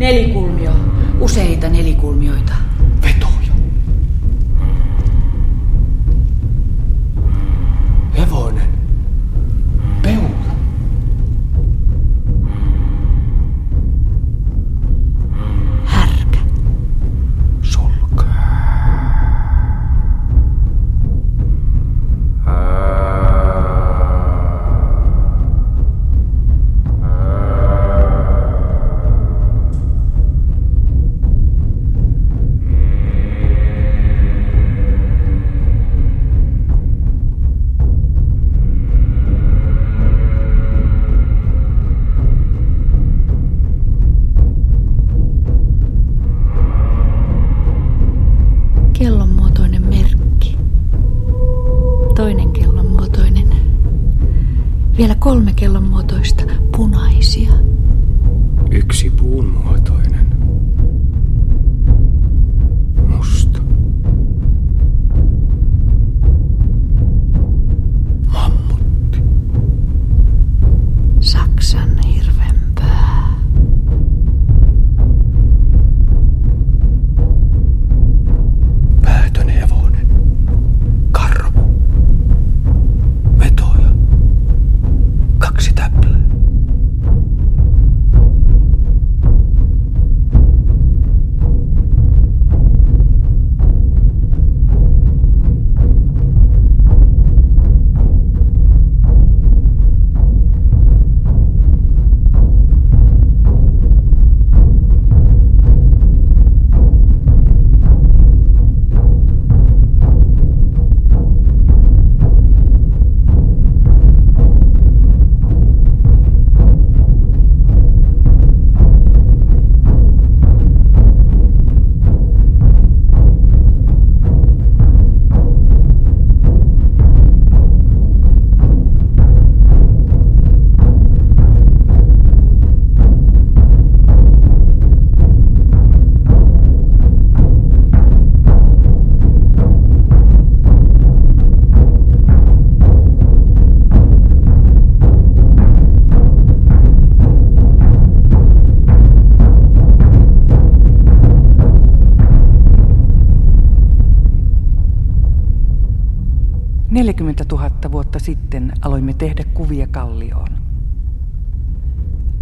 Nelikulmio. Useita nelikulmioita.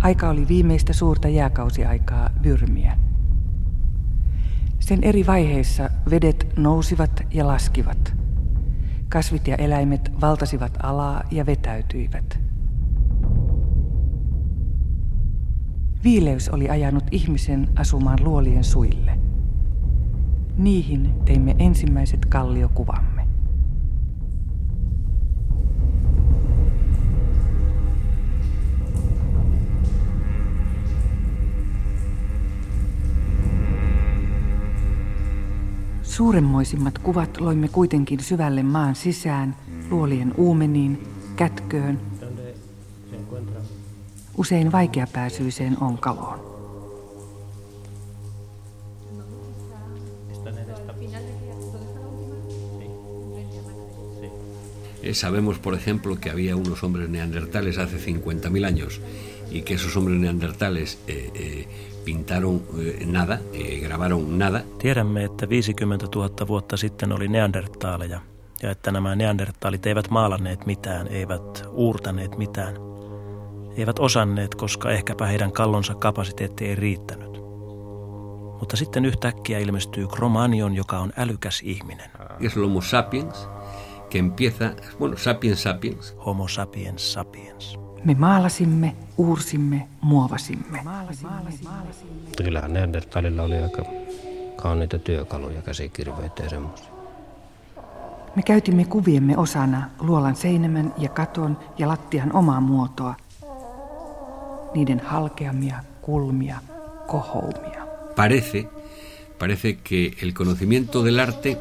Aika oli viimeistä suurta jääkausiaikaa Vyrmiä. Sen eri vaiheissa vedet nousivat ja laskivat. Kasvit ja eläimet valtasivat alaa ja vetäytyivät. Viileys oli ajanut ihmisen asumaan luolien suille. Niihin teimme ensimmäiset kalliokuvamme. Suuremmoisimmat kuvat loimme kuitenkin syvälle maan sisään, luolien uumeniin, kätköön, usein vaikeapääsyiseen onkaloon. Eh, sabemos, por ejemplo, que había unos hombres neandertales hace 50.000 años y que esos hombres neandertales eh, eh, pintaron eh, nada, eh, grabaron nada. Tiedämme, että 50 000 vuotta sitten oli neandertaaleja ja että nämä neandertaalit eivät maalanneet mitään, eivät uurtaneet mitään. Eivät osanneet, koska ehkäpä heidän kallonsa kapasiteetti ei riittänyt. Mutta sitten yhtäkkiä ilmestyy Cromagnon, joka on älykäs ihminen. Es Homo sapiens que empieza, bueno, sapiens sapiens, Homo sapiens sapiens. Me maalasimme, uursimme, muovasimme. Kyllähän Neandertalilla oli aika kauniita työkaluja, käsikirveitä ja semmoisia. Me käytimme kuviemme osana luolan seinämän ja katon ja lattian omaa muotoa. Niiden halkeamia, kulmia, kohoumia. parece, parece que el conocimiento del arte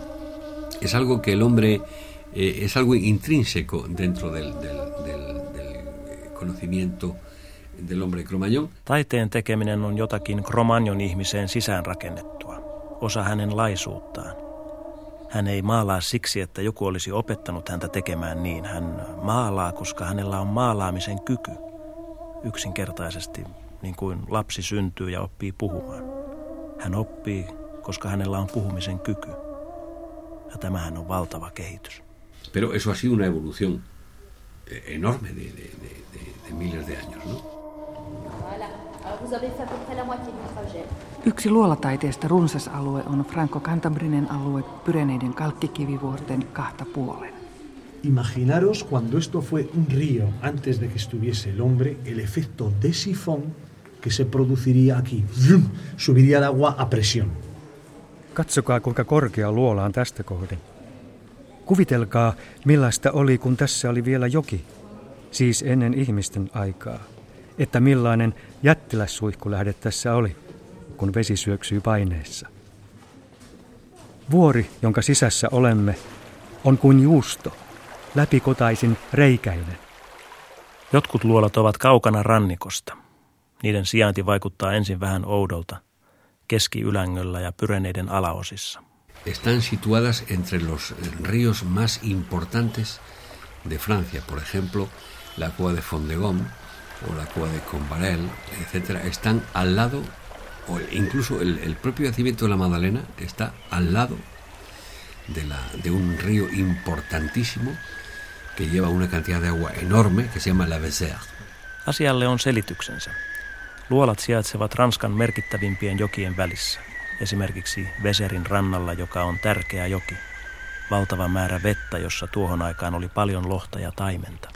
es algo que el hombre eh, es algo intrínseco dentro del, del, del- del conocimiento del hombre Cromañón. Taiteen tekeminen on jotakin Cromagnon ihmiseen sisäänrakennettua, osa hänen laisuuttaan. Hän ei maalaa siksi, että joku olisi opettanut häntä tekemään niin. Hän maalaa, koska hänellä on maalaamisen kyky. Yksinkertaisesti, niin kuin lapsi syntyy ja oppii puhumaan. Hän oppii, koska hänellä on puhumisen kyky. Ja tämähän on valtava kehitys. Pero eso ha sido una evolución enorme de, de- de- de- de miles de años, ¿no? Yksi luolataiteesta runsas alue on Franco-Cantabrinen alue Pyreneiden kalkkikivivuorten kahta puolen. Imaginaros cuando esto fue un río antes de que estuviese el hombre, el efecto de sifón que se produciría aquí. ¡Zum! Subiría el agua a presión. Katsokaa, kuinka korkea luola on tästä kohden. Kuvitelkaa, millaista oli, kun tässä oli vielä joki, siis ennen ihmisten aikaa. Että millainen jättilässuihkulähde tässä oli, kun vesi syöksyy paineessa. Vuori, jonka sisässä olemme, on kuin juusto, läpikotaisin reikäinen. Jotkut luolat ovat kaukana rannikosta. Niiden sijainti vaikuttaa ensin vähän oudolta, keski-ylängöllä ja Pyreneiden alaosissa. Están situadas entre los ríos más importantes de Francia, por ejemplo, la cueva de Fondegom o la cueva de Combarel, etcétera, están al lado, o incluso el, el propio yacimiento de la Magdalena está al lado de, la, de un río importantísimo que lleva una cantidad de agua enorme que se llama la Vézère. Asialle on selityksensä. Luolat sijaitsevat Ranskan merkittävimpien jokien välissä, esimerkiksi Veserin rannalla, joka on tärkeä joki. Valtava määrä vettä, jossa tuohon aikaan oli paljon lohta ja taimenta.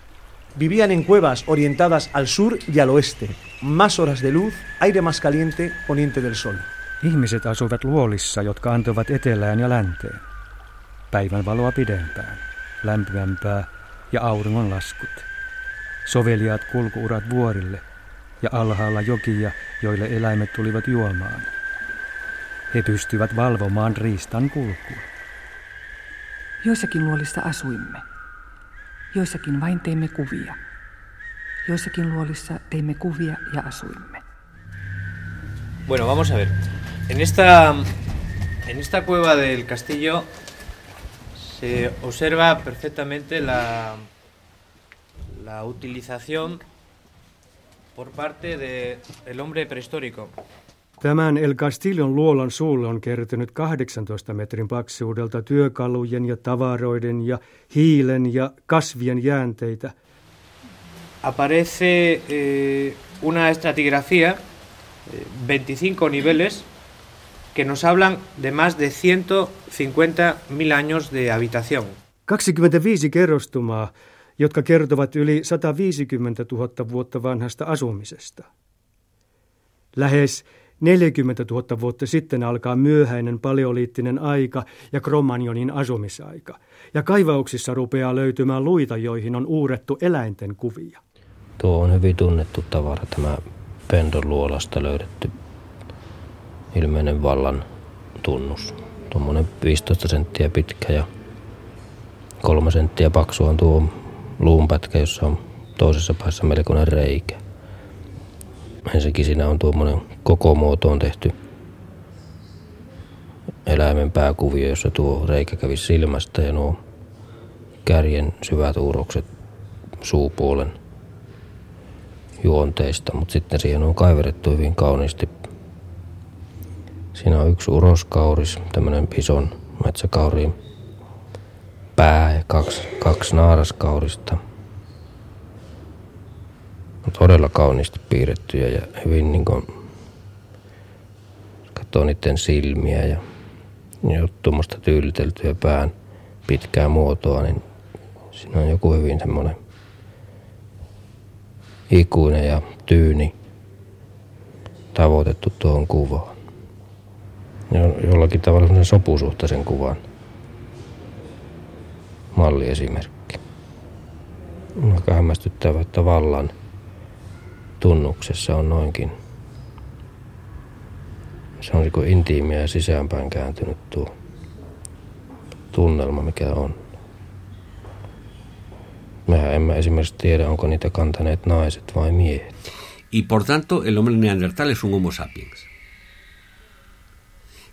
Vivían en cuevas orientadas al sur y al oeste. Más horas de luz, aire más caliente, poniente del sol. Ihmiset asuivat luolissa, jotka antoivat etelään ja länteen. Päivän valoa pidempään, lämpimämpää ja auringon laskut. Soveliaat kulkuurat vuorille ja alhaalla jokia, joille eläimet tulivat juomaan. He pystyvät valvomaan riistan kulkua. Joissakin luolissa asuimme. Joissakin vain teimme kuvia. Joissakin luolissa teimme kuvia ja asuimme. Bueno, vamos a ver. En esta, en esta cueva del castillo se observa perfectamente la, la utilización por parte del hombre prehistórico. Tämän El Castillon luolan suulle on kertynyt 18 metrin paksuudelta työkalujen ja tavaroiden ja hiilen ja kasvien jäänteitä. Aparece eh, una estratigrafía, eh, 25 niveles, que nos hablan de más de 150.000 años de habitación. 25 kerrostumaa, jotka kertovat yli 150 000 vuotta vanhasta asumisesta. Lähes 40 000 vuotta sitten alkaa myöhäinen paleoliittinen aika ja Cromagnonin asumisaika. Ja kaivauksissa rupeaa löytymään luita, joihin on uurettu eläinten kuvia. Tuo on hyvin tunnettu tavara, tämä Pendon luolasta löydetty ilmeinen vallan tunnus. Tuommoinen 15 senttiä pitkä ja kolme senttiä paksu on tuo luunpätkä, jossa on toisessa päässä melkoinen reikä. Ensinnäkin siinä on tuommoinen koko muotoon tehty eläimen pääkuvio, jossa tuo reikä kävi silmästä ja nuo kärjen syvät uurokset suupuolen juonteista, mutta sitten siihen on kaiverettu hyvin kauniisti. Siinä on yksi uroskauris, tämmöinen ison metsäkauriin pää ja kaksi, kaksi naaraskaurista. Todella kauniisti piirrettyjä ja hyvin niin kuin, katsoo niiden silmiä ja, ja tuommoista tyyliteltyä pään pitkää muotoa, niin siinä on joku hyvin semmoinen ikuinen ja tyyni tavoitettu tuohon kuvaan. Ja jollakin tavalla semmoinen sopusuhtaisen kuvan malliesimerkki. On aika hämmästyttävä, että vallan tunnuksessa on noinkin. Se on niin intiimiä ja sisäänpäin kääntynyt tuo tunnelma, mikä on. Mehän emme esimerkiksi tiedä, onko niitä kantaneet naiset vai miehet. Y por tanto, el hombre neandertal es un homo sapiens.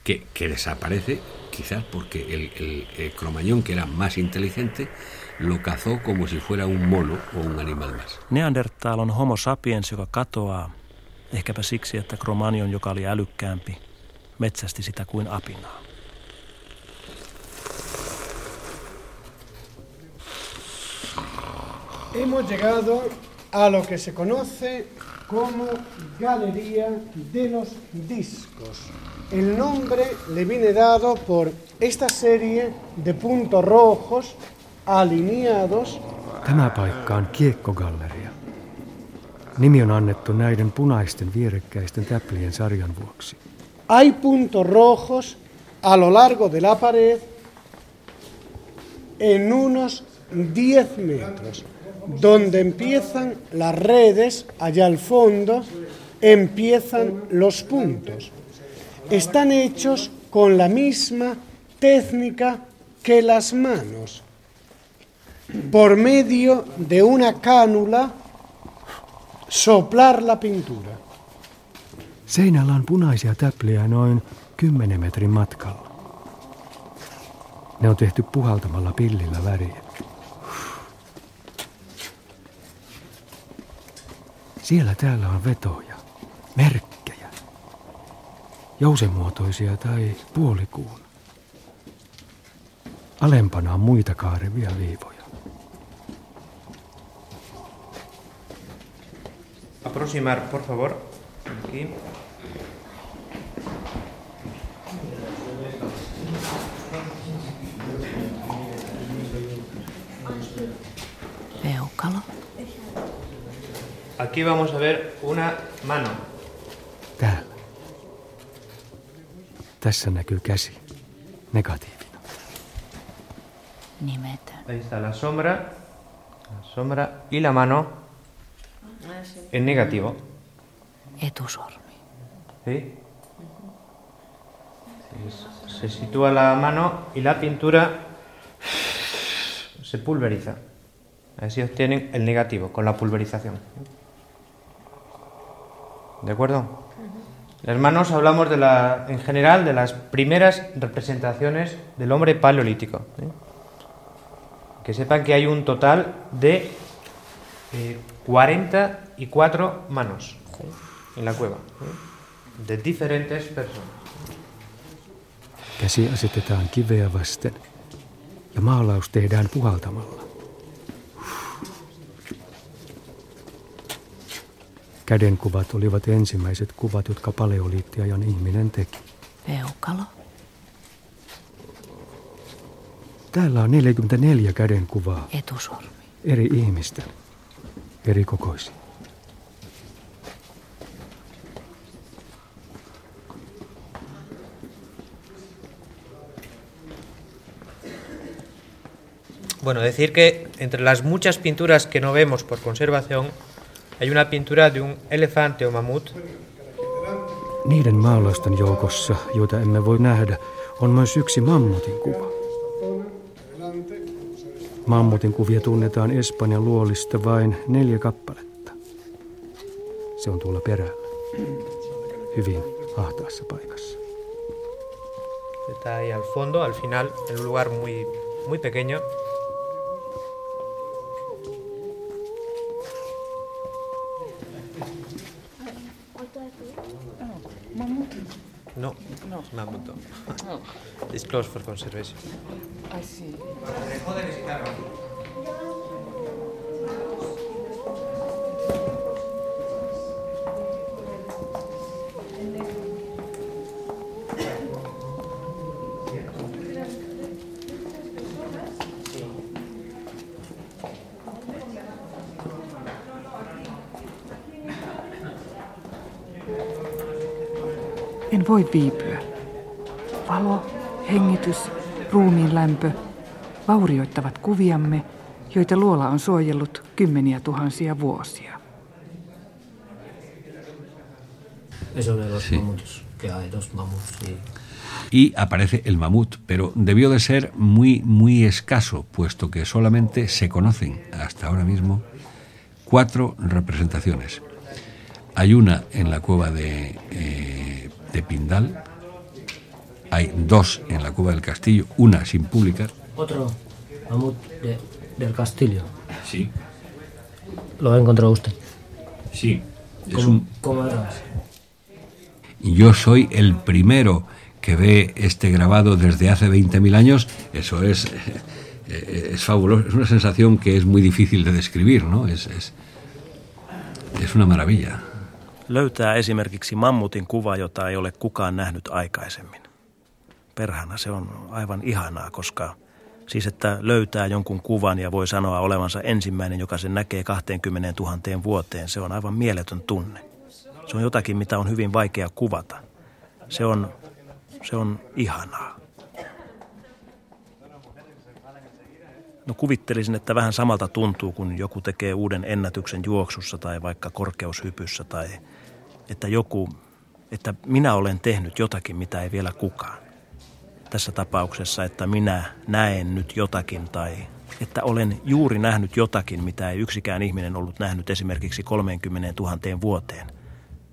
Que, que desaparece quizás porque el, el, el cromañón, que era más inteligente, lo cazó como si fuera un mono o un animal más. Neandertal on homo sapiens, joka katoaa. Ehkäpä siksi, että Cromagnon, joka oli älykkäämpi, metsästi sitä kuin apinaa. Hemos llegado a lo que se conoce como Galería de los Discos. El nombre le viene dado por esta serie de puntos rojos alineados. Tämä paikka on kiekkogalleria. Hay puntos rojos a lo largo de la pared en unos 10 metros. Donde empiezan las redes, allá al fondo, empiezan los puntos. Están hechos con la misma técnica que las manos. Por medio de una cánula, soplar la pintura. Seinällä on punaisia täpliä noin 10 metrin matkalla. Ne on tehty puhaltamalla pillillä väriä. Siellä täällä on vetoja, merkkejä, jousemuotoisia tai puolikuun. Alempana on muita kaarevia viivoja. Aproximar, por favor. Aquí. Aquí vamos a ver una mano. Täällä. Tässä näkyy käsi. Negatiivina. Nimetön. Ahí está la sombra, la sombra y la mano en negativo. Etusormi. ¿Sí? Se sitúa la mano y la pintura se pulveriza. Así obtienen el negativo con la pulverización. ¿De acuerdo? Las manos hablamos de la, en general de las primeras representaciones del hombre paleolítico. ¿eh? Que sepan que hay un total de eh, 44 manos en la cueva, de diferentes personas. Käsi asetetaan kiveä vasten ja maalaus tehdään puhaltamalla. Kädenkuvat olivat ensimmäiset kuvat, jotka paleoliittiajan ihminen teki. Peukalo. Täällä on 44 kädenkuvaa Etusormi. eri ihmistä, eri kokoisia. Bueno, decir que entre las muchas pinturas que no vemos por conservación, hay una pintura de un elefante o mamut Niiden maalausten joukossa, joita emme voi nähdä, on myös yksi mammutin kuva. Mammutin kuvia tunnetaan Espanjan luolista vain neljä kappaletta. Se on tuolla perällä, hyvin ahtaassa paikassa. Está al fondo, al final, en lugar muy, muy pequeño, Mammutin. No, no. mamut no. It's closed for conservation. I see. Voi viipyä. Valo, hengitys, ruumiin lämpö vaurioittavat kuviamme, joita luola on suojellut kymmeniä tuhansia vuosia. Eso de los mamuts, que hay dos mamuts y y aparece el mamut, pero debió de ser muy, muy escaso, puesto que solamente se conocen hasta ahora mismo cuatro representaciones. Hay una en la cueva de, eh, de Pindal, hay dos en la cueva del castillo, una sin publicar. Otro mamut de- del castillo. Sí. ¿Lo encontró usted? Sí. Es ¿Cómo, un- cómo era? yo soy el primero que ve este grabado desde hace 20.000 años, eso es, eh, es fabuloso, es una sensación que es muy difícil de describir, ¿no? Es, es, es una maravilla. Löytää esimerkiksi mammutin kuva, jota ei ole kukaan nähnyt aikaisemmin. Perhana se on aivan ihanaa, koska siis että löytää jonkun kuvan ja voi sanoa olevansa ensimmäinen, joka sen näkee 20 000 vuoteen, se on aivan mieletön tunne. Se on jotakin, mitä on hyvin vaikea kuvata. Se on, se on ihanaa. No kuvittelisin, että vähän samalta tuntuu, kun joku tekee uuden ennätyksen juoksussa tai vaikka korkeushypyssä tai että joku, että minä olen tehnyt jotakin, mitä ei vielä kukaan. Tässä tapauksessa, että minä näen nyt jotakin tai että olen juuri nähnyt jotakin, mitä ei yksikään ihminen ollut nähnyt esimerkiksi 30 000 vuoteen.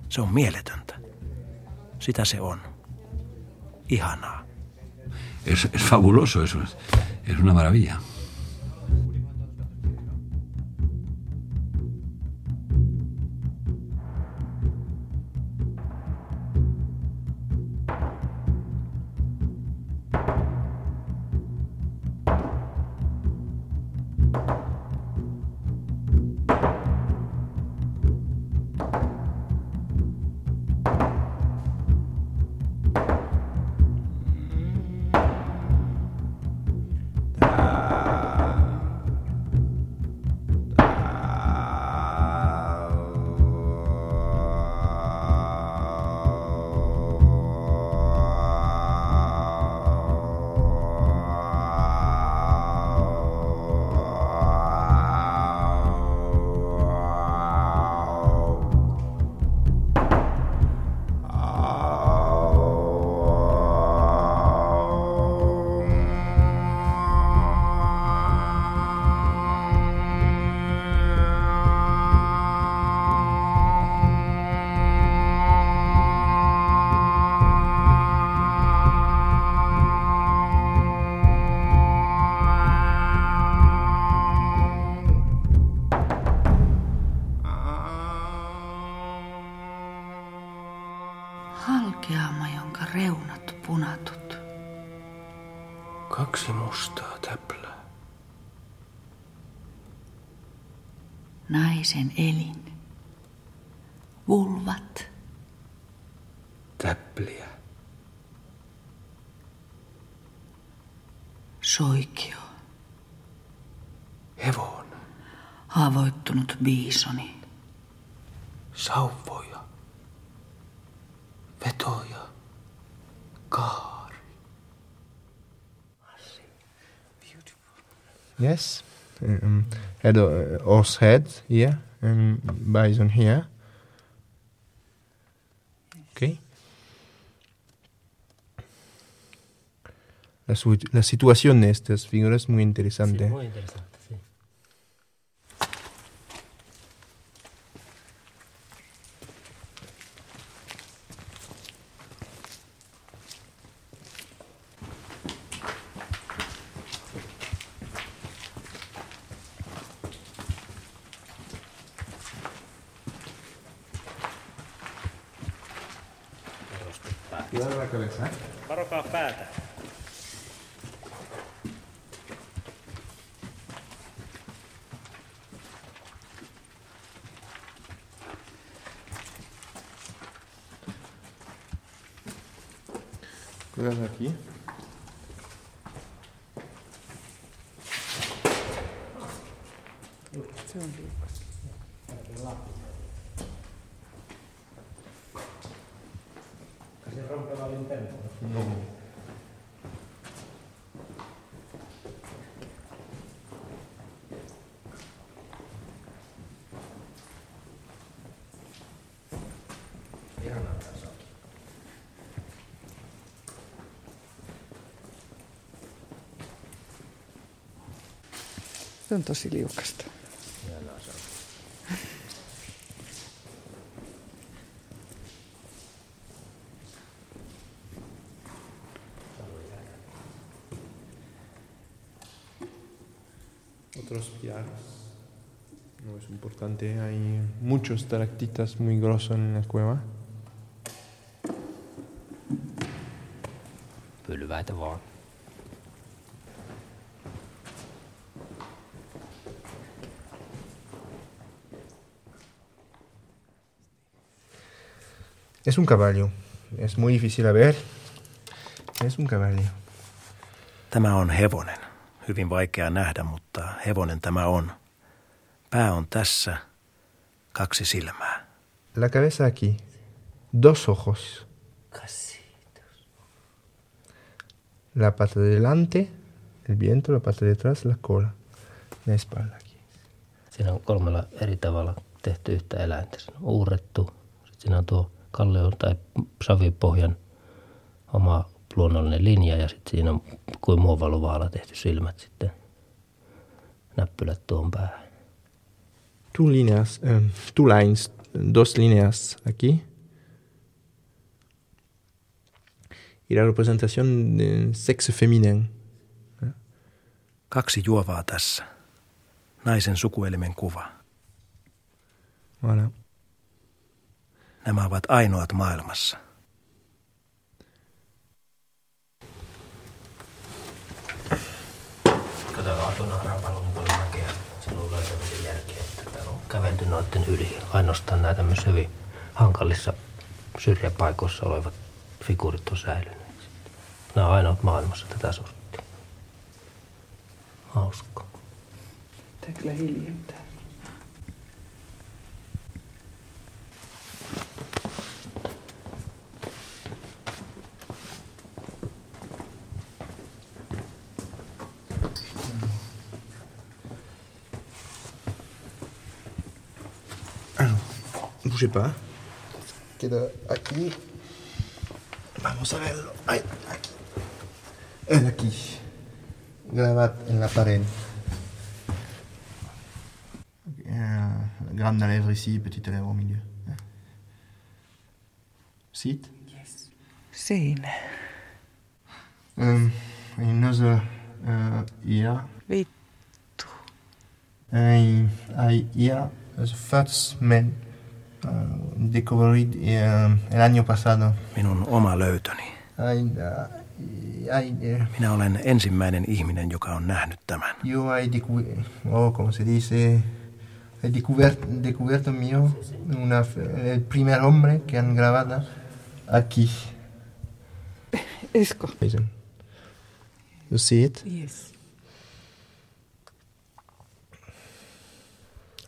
Se on mieletöntä. Sitä se on. Ihanaa. Es, es fabuloso, es, es una maravilla. Naisen elin. Vulvat. Täpliä. Soikio. Hevonen. Haavoittunut biisoni. Sauvoja. Vetoja. Kaari. Yes. Um, head, uh, horse head here and bison here. Okay. La, la situación de estas figuras es muy muy interesante, τόσοι Otros pianos. No es importante, hay muchos taractitas muy grosos en la cueva. Bölü var. Es un caballo. Es muy difícil a ver. Es un caballo. Tämä on hevonen. Hyvin vaikea nähdä, mutta hevonen tämä on. Pää on tässä, kaksi silmää. La cabeza aquí. Dos ojos. La pata de delante, el viento, la pata de atrás, la cola. La espalda aquí. Siinä on kolmella eri tavalla tehty yhtä eläintä. Siinä on uurrettu, sitten siinä on tuo kallion tai savipohjan oma luonnollinen linja ja sitten siinä on kuin muovaluvaalla tehty silmät sitten näppylät tuon päähän. Two líneas, eh, two lines, dos líneas aquí. Y la representación de sexo féminin. Kaksi juovaa tässä. Naisen sukuelimen kuva. Voilà. Nämä ovat ainoat maailmassa. Katsotaan että täällä on kävelty noiden yli. Ainoastaan nämä tämmöisissä hyvin hankalissa syrjäpaikoissa olevat figuurit on säilyneet. Nämä on ainoat maailmassa tätä sorttia. Hauska. Kyllä hiljentää. Bougez pas. Queda aquí. Vamos a verlo. Ay, aquí. Es aquí. Grabado en la pared. Euh, grande lèvre ici, petite lèvre au milieu. Sit. Siinä. Um, autre uh, IA. Vittu. Hay, hay IA, los Fats Men, uh, descubrid uh, el año pasado. Minun oma löytöni. Uh, hay, uh, Minä olen ensimmäinen ihminen, joka on nähnyt tämän. yo he descubierto, oh, como se dice, he descubierto, descubierto mío, una, el primer hombre que han grabado aquí. Esko. Listen. You see it? Yes.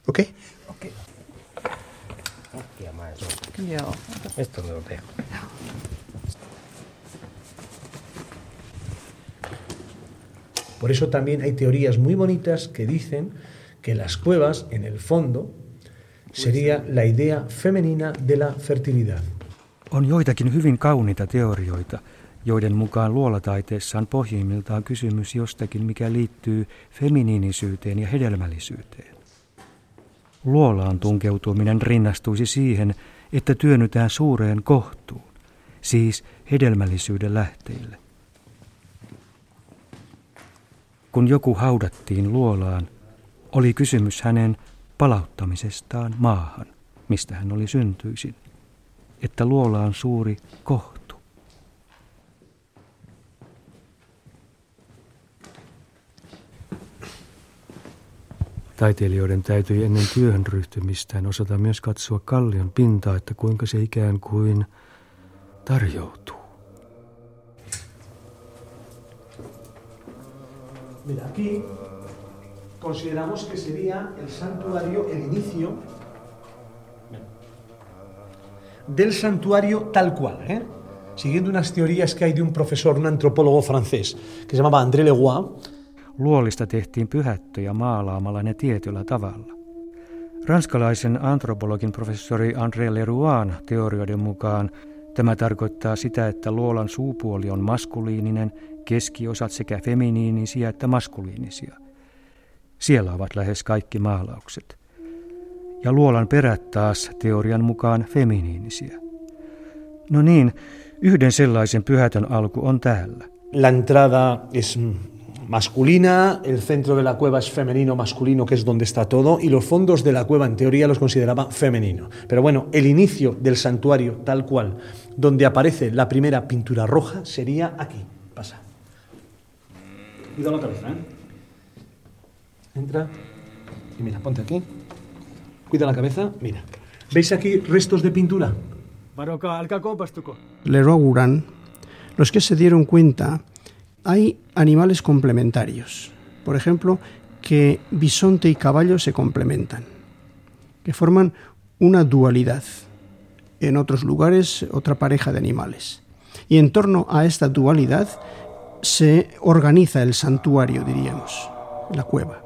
Okay. Joo. Mistä me on tehty? Por eso también hay teorías muy bonitas que dicen que las cuevas, en el fondo, sería la idea femenina de la fertilidad. On joitakin hyvin kauniita teorioita, joiden mukaan luolataiteessa on pohjimmiltaan kysymys jostakin, mikä liittyy feminiinisyyteen ja hedelmällisyyteen. Luolaan tunkeutuminen rinnastuisi siihen, että työnnytään suureen kohtuun, siis hedelmällisyyden lähteille. Kun joku haudattiin luolaan, oli kysymys hänen palauttamisestaan maahan, mistä hän oli syntyisin, että luola on suuri kohtu, Aquí consideramos que sería el santuario el inicio del santuario tal cual, ¿eh? siguiendo unas teorías que hay de un profesor, un antropólogo francés, que se llamaba André Leroy. Luolista tehtiin pyhättöjä maalaamalla ne tietyllä tavalla. Ranskalaisen antropologin professori André Leroyn teorioiden mukaan tämä tarkoittaa sitä, että luolan suupuoli on maskuliininen, keskiosat sekä feminiinisiä että maskuliinisia. Siellä ovat lähes kaikki maalaukset. Ja luolan perät taas teorian mukaan feminiinisiä. No niin, yhden sellaisen pyhätön alku on täällä. La entrada es masculina, el centro de la cueva es femenino, masculino, que es donde está todo, y los fondos de la cueva en teoría los consideraba femenino. Pero bueno, el inicio del santuario tal cual, donde aparece la primera pintura roja, sería aquí. Pasa. Cuida la cabeza, ¿eh? Entra y mira, ponte aquí. Cuida la cabeza, mira. ¿Veis aquí restos de pintura? Leroy Guran, los que se dieron cuenta, hay animales complementarios. Por ejemplo, que bisonte y caballo se complementan, que forman una dualidad. En otros lugares, otra pareja de animales. Y en torno a esta dualidad se organiza el santuario, diríamos, la cueva.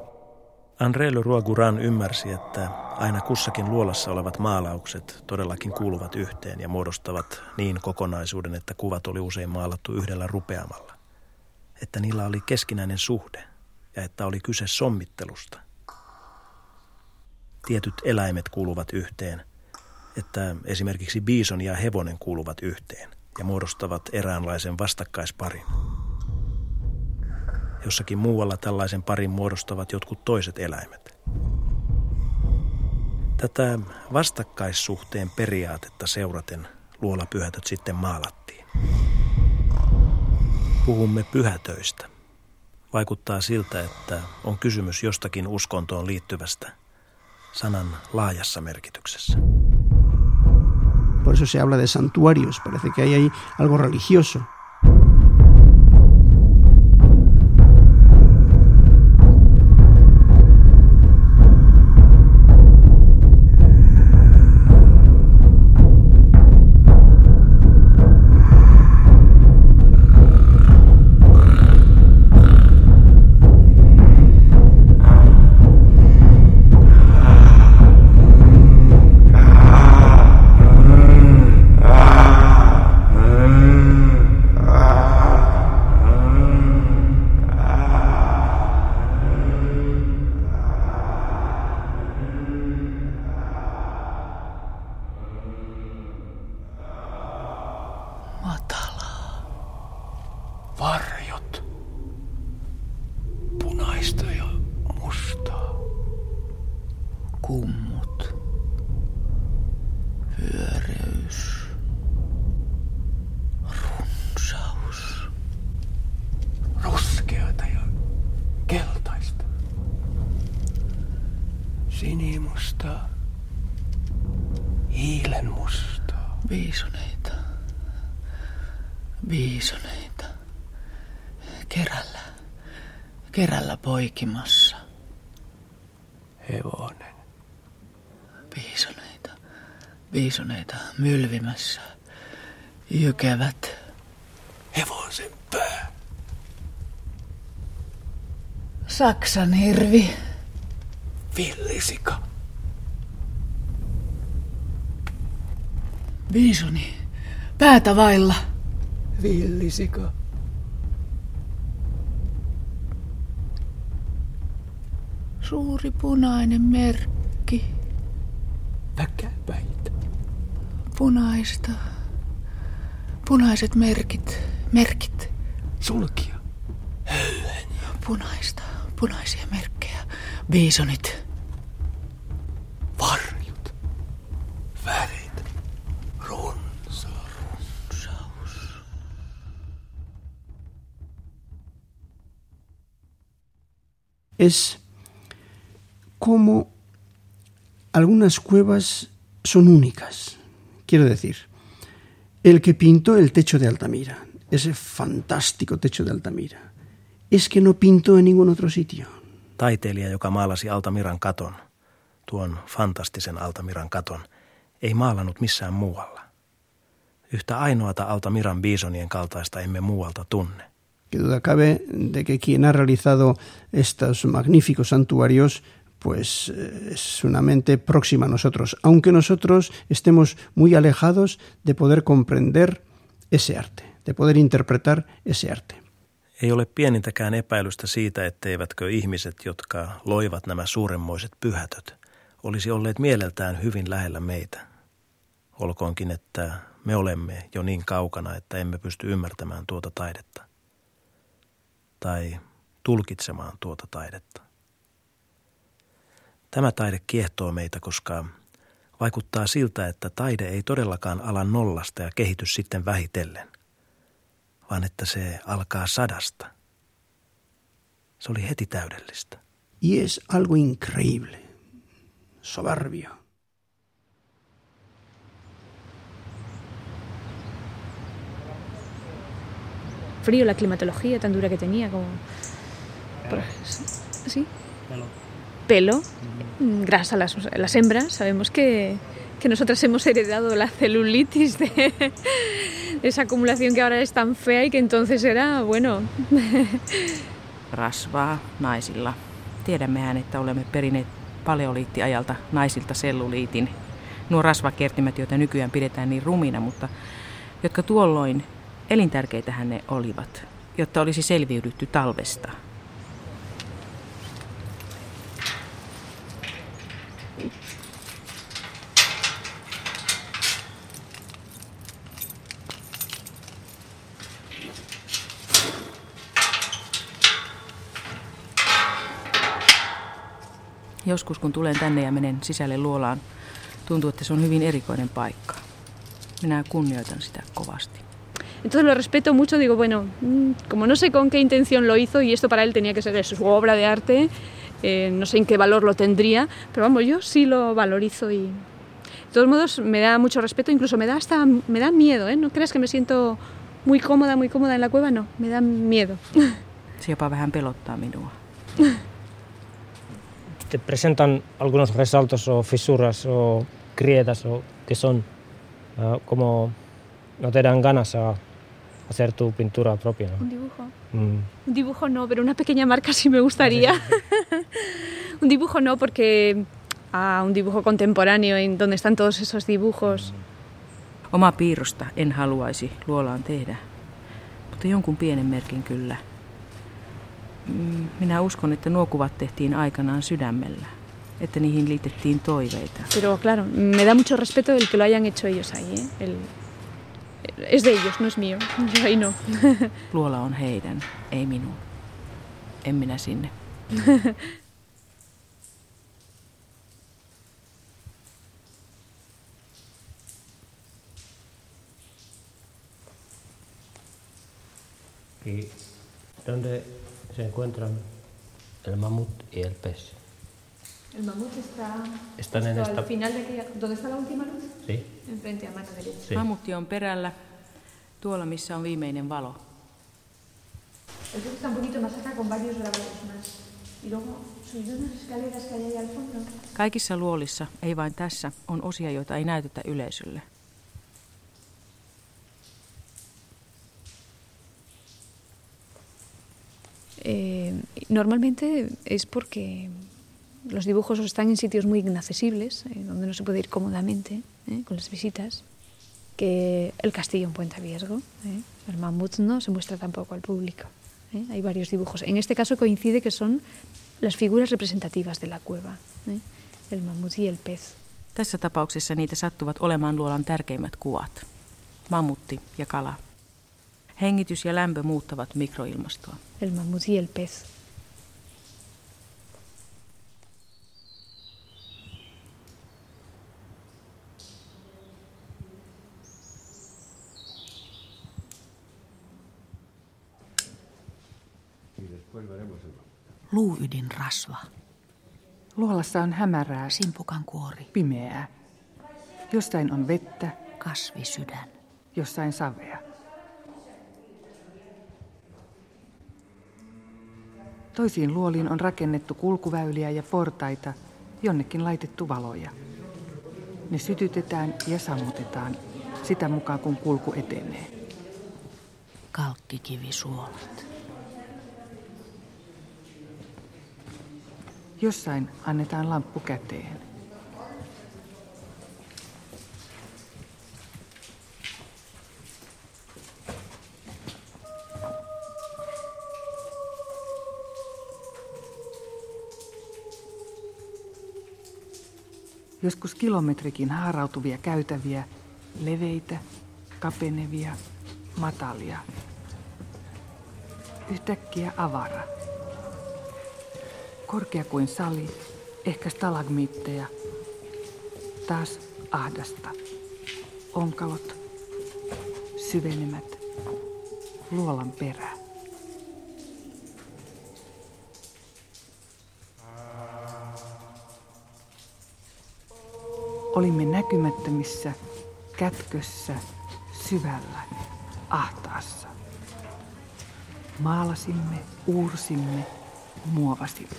André Leroy Guran ymmärsi, että aina kussakin luolassa olevat maalaukset todellakin kuuluvat yhteen ja muodostavat niin kokonaisuuden, että kuvat oli usein maalattu yhdellä rupeamalla. Että niillä oli keskinäinen suhde ja että oli kyse sommittelusta. Tietyt eläimet kuuluvat yhteen, että esimerkiksi biison ja hevonen kuuluvat yhteen ja muodostavat eräänlaisen vastakkaisparin. Jossakin muualla tällaisen parin muodostavat jotkut toiset eläimet. Tätä vastakkaissuhteen periaatetta seuraten luolapyhätöt sitten maalattiin. Puhumme pyhätöistä. Vaikuttaa siltä, että on kysymys jostakin uskontoon liittyvästä sanan laajassa merkityksessä. Por eso se habla de santuarios, parece que hay ahí algo religioso. Hiilenmustaa. Viisoneita. Viisoneita. Kerällä. Kerällä poikimassa. Hevonen. Viisoneita. Viisoneita mylvimässä. Jykevät. Hevosen pää. Saksan hirvi. Villisika. Viisoni. Päätä vailla. Villisika. Suuri punainen merkki. Väkäpäitä. Punaista. Punaiset merkit. Merkit. Sulkia. Punaista. Punaisia merkkejä. Biisonit. Es cómo algunas cuevas son únicas. Quiero decir, el que pintó el techo de Altamira, ese fantástico techo de Altamira, es que no pintó en ningún otro sitio. Taiteilija, joka maalasi Altamiran katon, tuon fantastisen Altamiran katon, ei maalannut missään muualla. Yhtä ainoata Altamiran biisonien kaltaista emme muualta tunne. Que duda cabe de que quien ha realizado estos magníficos santuarios pues eh, es una mente próxima a nosotros, aunque nosotros estemos muy alejados de poder comprender ese arte, de poder interpretar ese arte. Ei ole pienintäkään epäilystä siitä, etteivätkö ihmiset, jotka loivat nämä suuremmoiset pyhätöt, olisi olleet mieleltään hyvin lähellä meitä. Olkoonkin, että me olemme jo niin kaukana, että emme pysty ymmärtämään tuota taidetta. Tai tulkitsemaan tuota taidetta. Tämä taide kiehtoo meitä, koska vaikuttaa siltä, että taide ei todellakaan ala nollasta ja kehity sitten vähitellen, vaan että se alkaa sadasta. Se oli heti täydellistä. Y es algo increíble, soberbio. Frío, la climatología tan dura que tenía, como... ¿Sí? Pelo, mm, grasa, las, las hembras, sabemos que, que nosotras hemos heredado la celulitis de esa acumulación que ahora es tan fea y que entonces era, bueno, Rasvaa naisilla. Tiedämmehän, että olemme perineet paleoliittiajalta naisilta selluliitin. Nuo rasvakertimät, joita nykyään pidetään niin rumina, mutta jotka tuolloin elintärkeitähän ne olivat, jotta olisi selviydytty talvesta. Joskus kun tulen tänne ja menen sisälle luolaan, tuntuu, että se on hyvin erikoinen paikka. Minä kunnioitan sitä kovasti. Entonces lo respeto mucho, digo, bueno, mm, como no sé con qué intención lo hizo y esto para él tenía que ser su obra de arte, eh, no sé en qué valor lo tendría, pero vamos, yo sí lo valorizo y de todos modos me da mucho respeto, incluso me da hasta me da miedo, ¿eh? No creas que me siento muy cómoda, muy cómoda en la cueva, no, me da miedo. Se jopa vähän pelottaa minua. Te presentan algunos resaltos o fisuras o grietas o que son ah, como no te dan ganas a hacer tu pintura propia. ¿no? Un dibujo. Mm. Un dibujo no, pero una pequeña marca sí me gustaría. un dibujo no, porque ah, un dibujo contemporáneo en donde están todos esos dibujos. Oma piirrosta en haluaisi luolaan tehdä, mutta jonkun pienen merkin kyllä. Minä uskon, että nuo kuvat tehtiin aikanaan sydämellä, että niihin liitettiin toiveita. Pero claro, me da mucho respeto el que lo hayan hecho ellos ahí. ¿eh? El- es de ellos, no es mío. Yo ahí no. Luola on heidän, ei minun. En minä sinne. ¿Y dónde se encuentran el mamut y el pez? El mamut está, Están en justo esta- al final de aquella... ¿Dónde está la última luz? Sí. Enfrente a mano derecha. Sí. Mamutti on perällä, tuolla missä on viimeinen valo. El está un poquito más acá con varios grabados más. Y luego unas escaleras que hay ahí al fondo. Kaikissa luolissa, ei vain tässä, on osia, joita ei näytetä yleisölle. Eh, normalmente es porque los dibujos están en sitios muy inaccesibles, eh, donde no se puede ir cómodamente eh, con las visitas. Que el castillo en Puente Viesgo, eh, el mamut no se muestra tampoco al público. eh. Hay varios dibujos. En este caso coincide que son las figuras representativas de la cueva, eh, el mamut y el pez. Tässä tapauksessa niitä sattuvat olemaan luolan tärkeimmät kuvat. Mammutti ja kala. Hengitys ja lämpö muuttavat mikroilmastoa. El mamut y el pez. Luuydin rasva. Luolassa on hämärää. Simpukan kuori. Pimeää. Jossain on vettä. Kasvisydän. Jossain savea. Toisiin luoliin on rakennettu kulkuväyliä ja portaita, jonnekin laitettu valoja. Ne sytytetään ja sammutetaan sitä mukaan, kun kulku etenee. Kalkkikivisuolat. Jossain annetaan lamppu käteen. Joskus kilometrikin haarautuvia käytäviä, leveitä, kapenevia, matalia. Yhtäkkiä avara. Korkea kuin sali, ehkä stalagmiitteja. Taas ahdasta. Onkalot, syvenemät, luolan perä. Olimme näkymättömissä, kätkössä, syvällä, ahtaassa. Maalasimme, uursimme, muovasimme.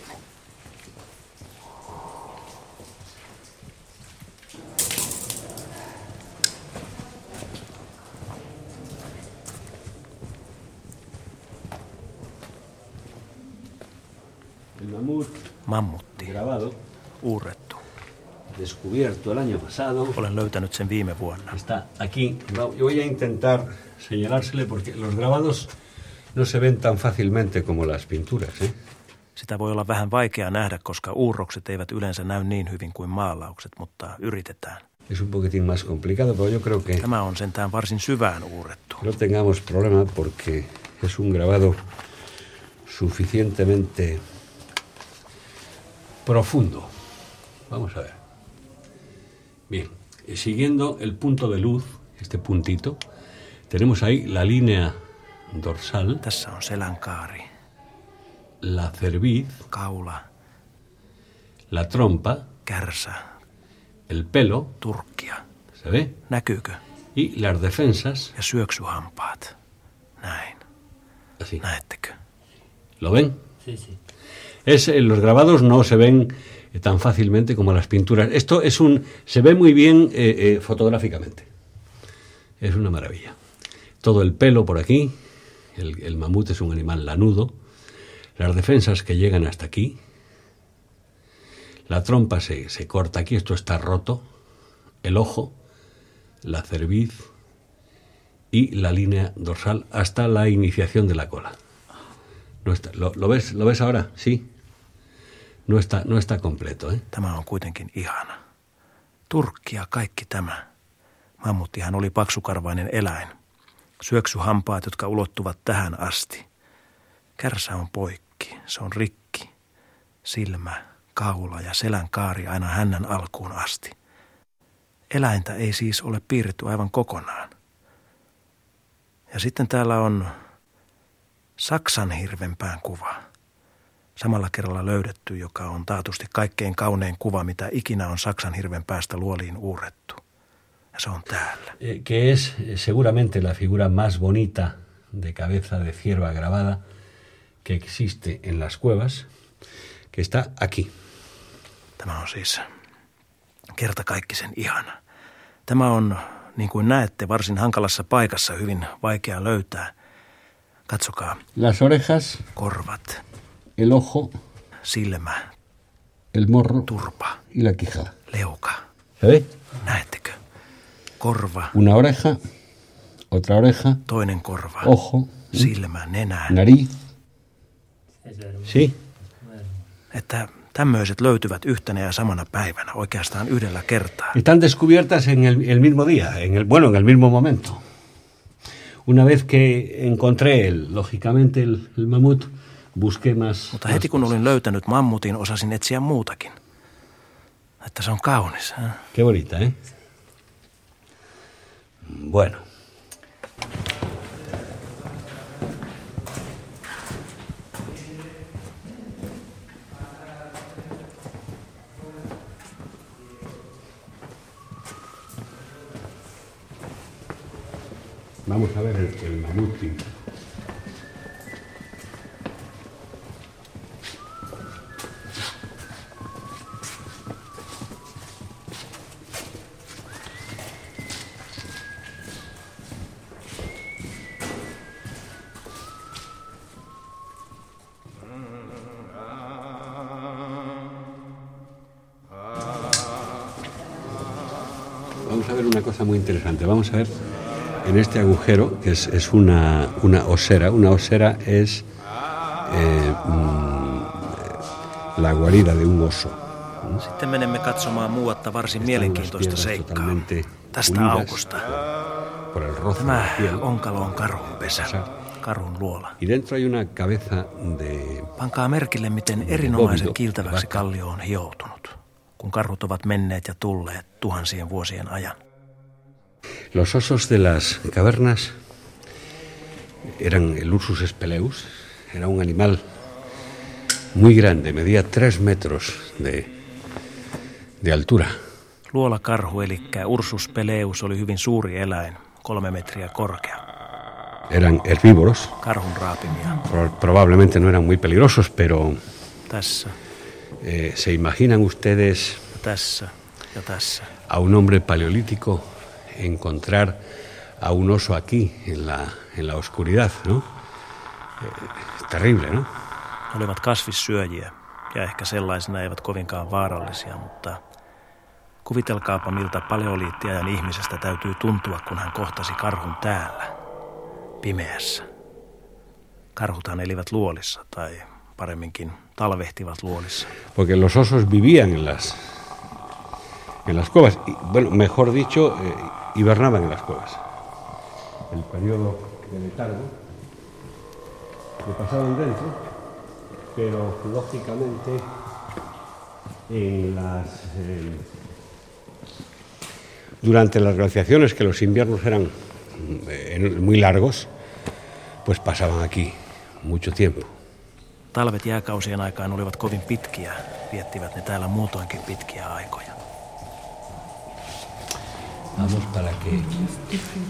El mamut Mammutti. grabado, Uurrettu. descubierto el año pasado. Olen löytänyt sen viime vuonna. Está aquí. Yo voy a intentar señalársele porque los grabados no se ven tan fácilmente como las pinturas. ¿eh? Sitä voi olla vähän vaikea nähdä, koska uurrokset eivät yleensä näy niin hyvin kuin maalaukset, mutta yritetään. Es un poquitín más complicado, pero yo creo que Tämä on sentään varsin syvään uurrettu. no tengamos problema porque es un grabado suficientemente profundo. Vamos a ver. Bien, eh, siguiendo el punto de luz, este puntito, tenemos ahí la línea dorsal, Tässä on selänkaari, la cerviz, kaula, la trompa, kärsä, el pelo, turkkia. ¿se ve? Näkyykö? Y las defensas, Ja syöksyhampaat. Näin. así. Näettekö? ¿Lo ven? Sí, sí. Es, eh, los grabados no se ven eh, tan fácilmente como las pinturas. Esto es un, se ve muy bien eh, eh, fotográficamente. Es una maravilla. Todo el pelo por aquí. El, el mamut es un animal lanudo. Las defensas que llegan hasta aquí. La trompa se, se corta aquí, esto está roto. El ojo, la cerviz y la línea dorsal hasta la iniciación de la cola. No está, ¿lo, lo ves, ¿Lo ves ahora? Sí. No está, no está completo, ¿eh? Tämä on kuitenkin ihana. Turkkia kaikki tämä. Mammuttihan oli paksukarvainen eläin. Syöksyhampaat, jotka ulottuvat tähän asti. Kärsä on poikki, se on rikki. Silmä, kaula ja selän kaari aina hännän alkuun asti. Eläintä ei siis ole piirretty aivan kokonaan. Ja sitten täällä on Saksan hirvenpään kuva. Samalla kerralla löydetty, joka on taatusti kaikkein kaunein kuva, mitä ikinä on Saksan hirven päästä luoliin uurrettu. Ja se on täällä. Eh, que es eh, seguramente la figura más bonita de cabeza de cierva grabada que existe en las cuevas, que está aquí. Tämä on siis kertakaikkisen ihana. Tämä on, niin kuin näette, varsin hankalassa paikassa hyvin vaikea löytää. Katsokaa, Las orejas, korvat, el ojo, silmä, el morro turpa, y la. Näettekö? Korva, Una oreja, otra oreja, toinen korva, ojo, silmä, nenä. nariz. Sí. Että tämmöiset löytyvät yhtenä ja samana päivänä, oikeastaan yhdellä kertaa. Están descubiertas en el, el mismo día, en el, bueno, en el mismo momento. Una vez que encontré, el, lógicamente, el, el mamut, busqué más. Mutta heti kun olin löytänyt mammutin, osasin etsiä muutakin. Että se on kaunis. Äh? Qué bonita, ¿eh? Bueno. Vamos a ver el, el. Vamos a ver una cosa muy interesante. Vamos a ver en este agujero, que es, es una, una osera. Una osera es eh, mm, la guarida de un oso. Sitten menemme katsomaan muuatta varsin mielenkiintoista seikkaa. Tästä aukosta. Tämä onkalo on karhun pesä, karhun luola. Y dentro hay una cabeza de Pankaa merkille, miten erinomaisen kiiltäväksi kallio on hioutunut, kun karhut ovat menneet ja tulleet tuhansien vuosien ajan. Los osos de las cavernas eran el Ursus speleus, era un animal muy grande, medía tres metros de, de altura. Luolakarhu, eli Ursus peleus, oli hyvin suuri eläin, kolme metriä korkea. Eran herbívoros, Karhun raapimia. pro- probablemente no eran muy peligrosos, pero Tässä eh, ¿se imaginan ustedes ja tässä ja tässä. a un hombre paleolítico encontrar a un oso aquí en la, en la oscuridad, ¿no? Eh, terrible, ¿no? Olivat kasvissyöjiä ja ehkä sellaisina eivät kovinkaan vaarallisia, mutta kuvitelkaapa miltä paleoliittiajan ihmisestä täytyy tuntua, kun hän kohtasi karhun täällä, pimeässä. Karhuthan elivät luolissa tai paremminkin talvehtivat luolissa. Porque los osos vivían en las, en las cuevas. Y, bueno, mejor dicho, eh, hibernaban en las cuevas. El periodo de letargo lo pasaban dentro, pero lógicamente en las, eh, durante las glaciaciones, que los inviernos eran eh, muy largos, pues pasaban aquí mucho tiempo. Talvet jääkausien aikaan olivat kovin pitkiä, viettivät ne täällä muutoinkin pitkiä aikoja. Vamos para que,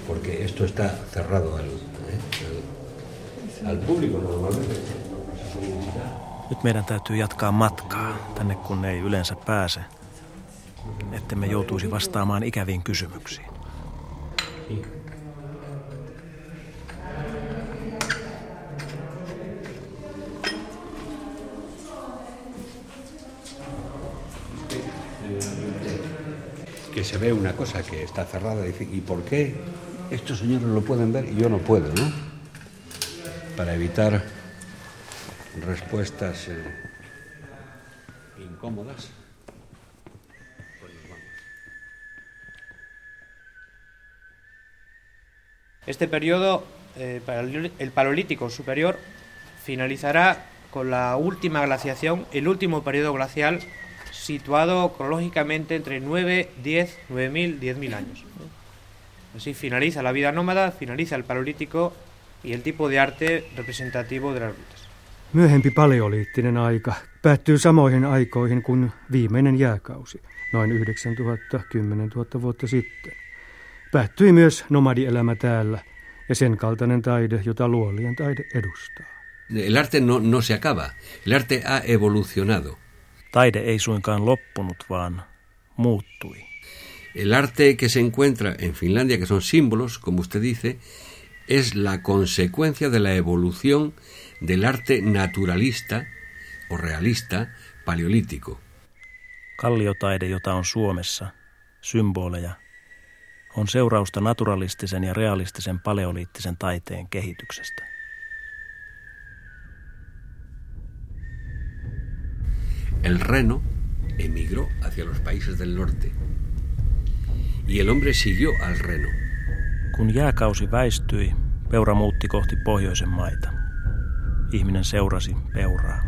porque esto está cerrado al, ¿eh? al, al público normalmente. Nyt meidän täytyy jatkaa matkaa, tänne kun ei yleensä pääse, ettemme joutuisi vastaamaan ikäviin kysymyksiin. Se ve una cosa que está cerrada y dice, ¿y por qué estos señores lo pueden ver y yo no puedo, no? Para evitar respuestas eh, incómodas. Este periodo, eh, paleoli- el Paleolítico Superior, finalizará con la última glaciación, el último periodo glacial situado cronológicamente entre 9, 10, 9000, 10000 años. Así finaliza la vida nómada, finaliza el Paleolítico y el tipo de arte representativo de las rutas. Myöhempi paleoliittinen aika päättyy samoihin aikoihin kuin viimeinen jääkausi, noin 9000 10 000 vuotta sitten. Päättyi myös nomadielämä täällä ja sen kaltainen taide, jota luolien taide edustaa. El arte no, no se acaba, el arte ha evolucionado. Taide ei suinkaan loppunut, vaan muuttui. El arte que se encuentra en Finlandia, que son símbolos, como usted dice, es la consecuencia de la evolución del arte naturalista o realista paleolítico. Kalliotaide, jota on Suomessa, symboleja, on seurausta naturalistisen ja realistisen paleoliittisen taiteen kehityksestä. El reno emigró hacia los países del norte y el hombre siguió al reno. Kun jääkausi väistyi, peura muutti kohti pohjoisen maita. Ihminen seurasi peuraa.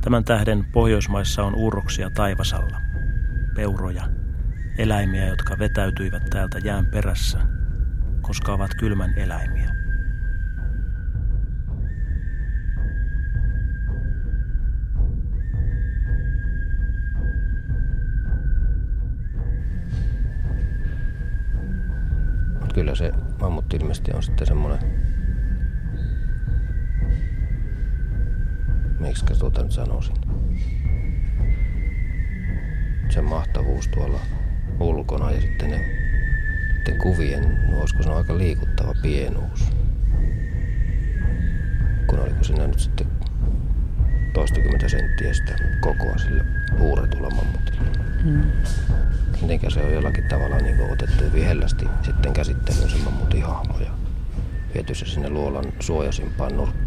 Tämän tähden Pohjoismaissa on urroksia taivasalla, peuroja, eläimiä, jotka vetäytyivät täältä jään perässä, koska ovat kylmän eläimiä. Kyllä se mammutti ilmeisesti on sitten semmoinen, miksi tuota nyt sanoisin, sen mahtavuus tuolla ulkona ja sitten ne sitten kuvien, olisiko se aika liikuttava pienuus. Kun oliko siinä nyt sitten toistakymmentä senttiä sitä kokoa sillä huuretulla mammutilla. Mm. Mitenkä se on jollakin tavalla niin otettu vihellästi sitten käsittelyyn se mammutin ja viety se sinne luolan suojasimpaan nurkkaan.